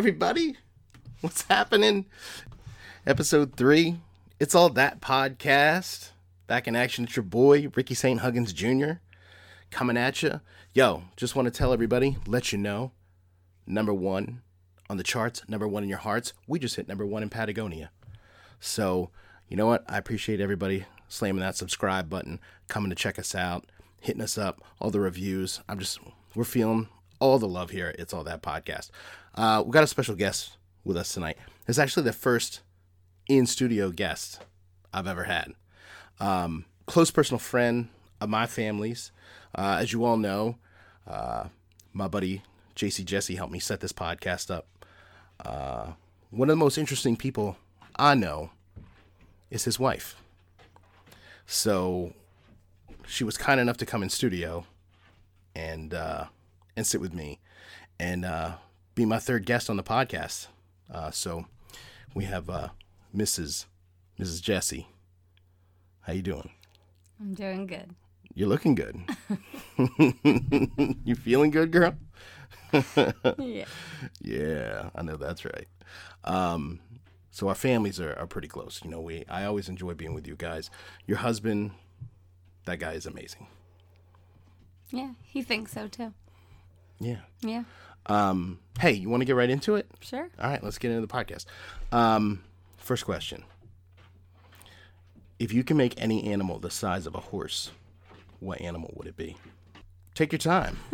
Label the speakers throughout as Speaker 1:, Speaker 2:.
Speaker 1: everybody. What's happening? Episode three. It's all that podcast. Back in action. It's your boy Ricky St. Huggins Jr. coming at you. Yo, just want to tell everybody, let you know, number one on the charts, number one in your hearts. We just hit number one in Patagonia. So, you know what? I appreciate everybody slamming that subscribe button, coming to check us out, hitting us up, all the reviews. I'm just, we're feeling all the love here. It's all that podcast. Uh, we got a special guest with us tonight. It's actually the first in studio guest I've ever had. Um, close personal friend of my family's. Uh, as you all know, uh, my buddy JC Jesse helped me set this podcast up. Uh, one of the most interesting people I know is his wife. So she was kind enough to come in studio and uh, and sit with me and uh, be my third guest on the podcast. Uh, so we have uh, Mrs. Mrs. Jesse. How you doing?
Speaker 2: I'm doing good.
Speaker 1: You're looking good. you feeling good, girl?
Speaker 2: Yeah.
Speaker 1: Yeah, I know that's right. Um, so our families are, are pretty close. You know, we I always enjoy being with you guys. Your husband, that guy is amazing.
Speaker 2: Yeah, he thinks so too.
Speaker 1: Yeah.
Speaker 2: Yeah,
Speaker 1: Um, hey, you want to get right into it?
Speaker 2: sure.
Speaker 1: All right, let's get into the podcast. Um, first question: If you can make any animal the size of a horse, what animal would it be? Take your time.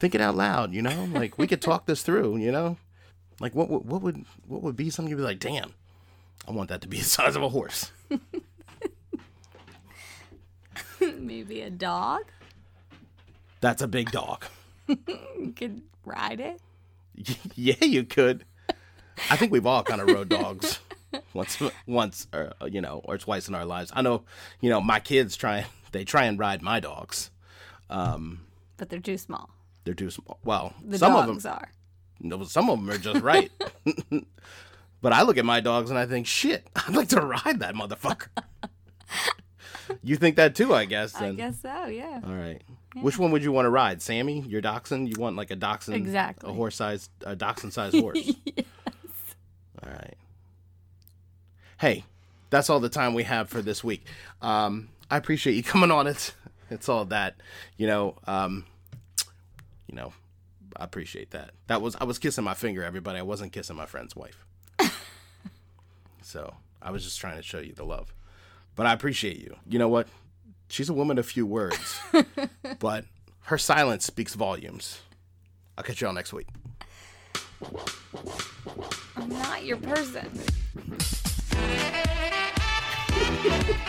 Speaker 1: Think it out loud. You know, like we could talk this through. You know, like what would what would what would be something you'd be like, damn, I want that to be the size of a horse.
Speaker 2: Maybe a dog.
Speaker 1: That's a big dog.
Speaker 2: You could ride it.
Speaker 1: yeah, you could. I think we've all kind of rode dogs once, once, or uh, you know, or twice in our lives. I know, you know, my kids try. They try and ride my dogs.
Speaker 2: But they're too small.
Speaker 1: They're too small. Well,
Speaker 2: The
Speaker 1: some of them,
Speaker 2: are.
Speaker 1: no, some of them are just right. but I look at my dogs and I think, shit, I'd like to ride that motherfucker. You think that too, I guess.
Speaker 2: I guess so, yeah.
Speaker 1: All right. Which one would you want to ride, Sammy? Your dachshund? You want like a dachshund?
Speaker 2: Exactly.
Speaker 1: A horse sized, a dachshund sized horse. Yes. All right. Hey, that's all the time we have for this week. Um, I appreciate you coming on it. It's all that, you know. Um, you know, I appreciate that. That was I was kissing my finger, everybody. I wasn't kissing my friend's wife. so I was just trying to show you the love. But I appreciate you. You know what? She's a woman of few words, but her silence speaks volumes. I'll catch y'all next week.
Speaker 2: I'm not your person.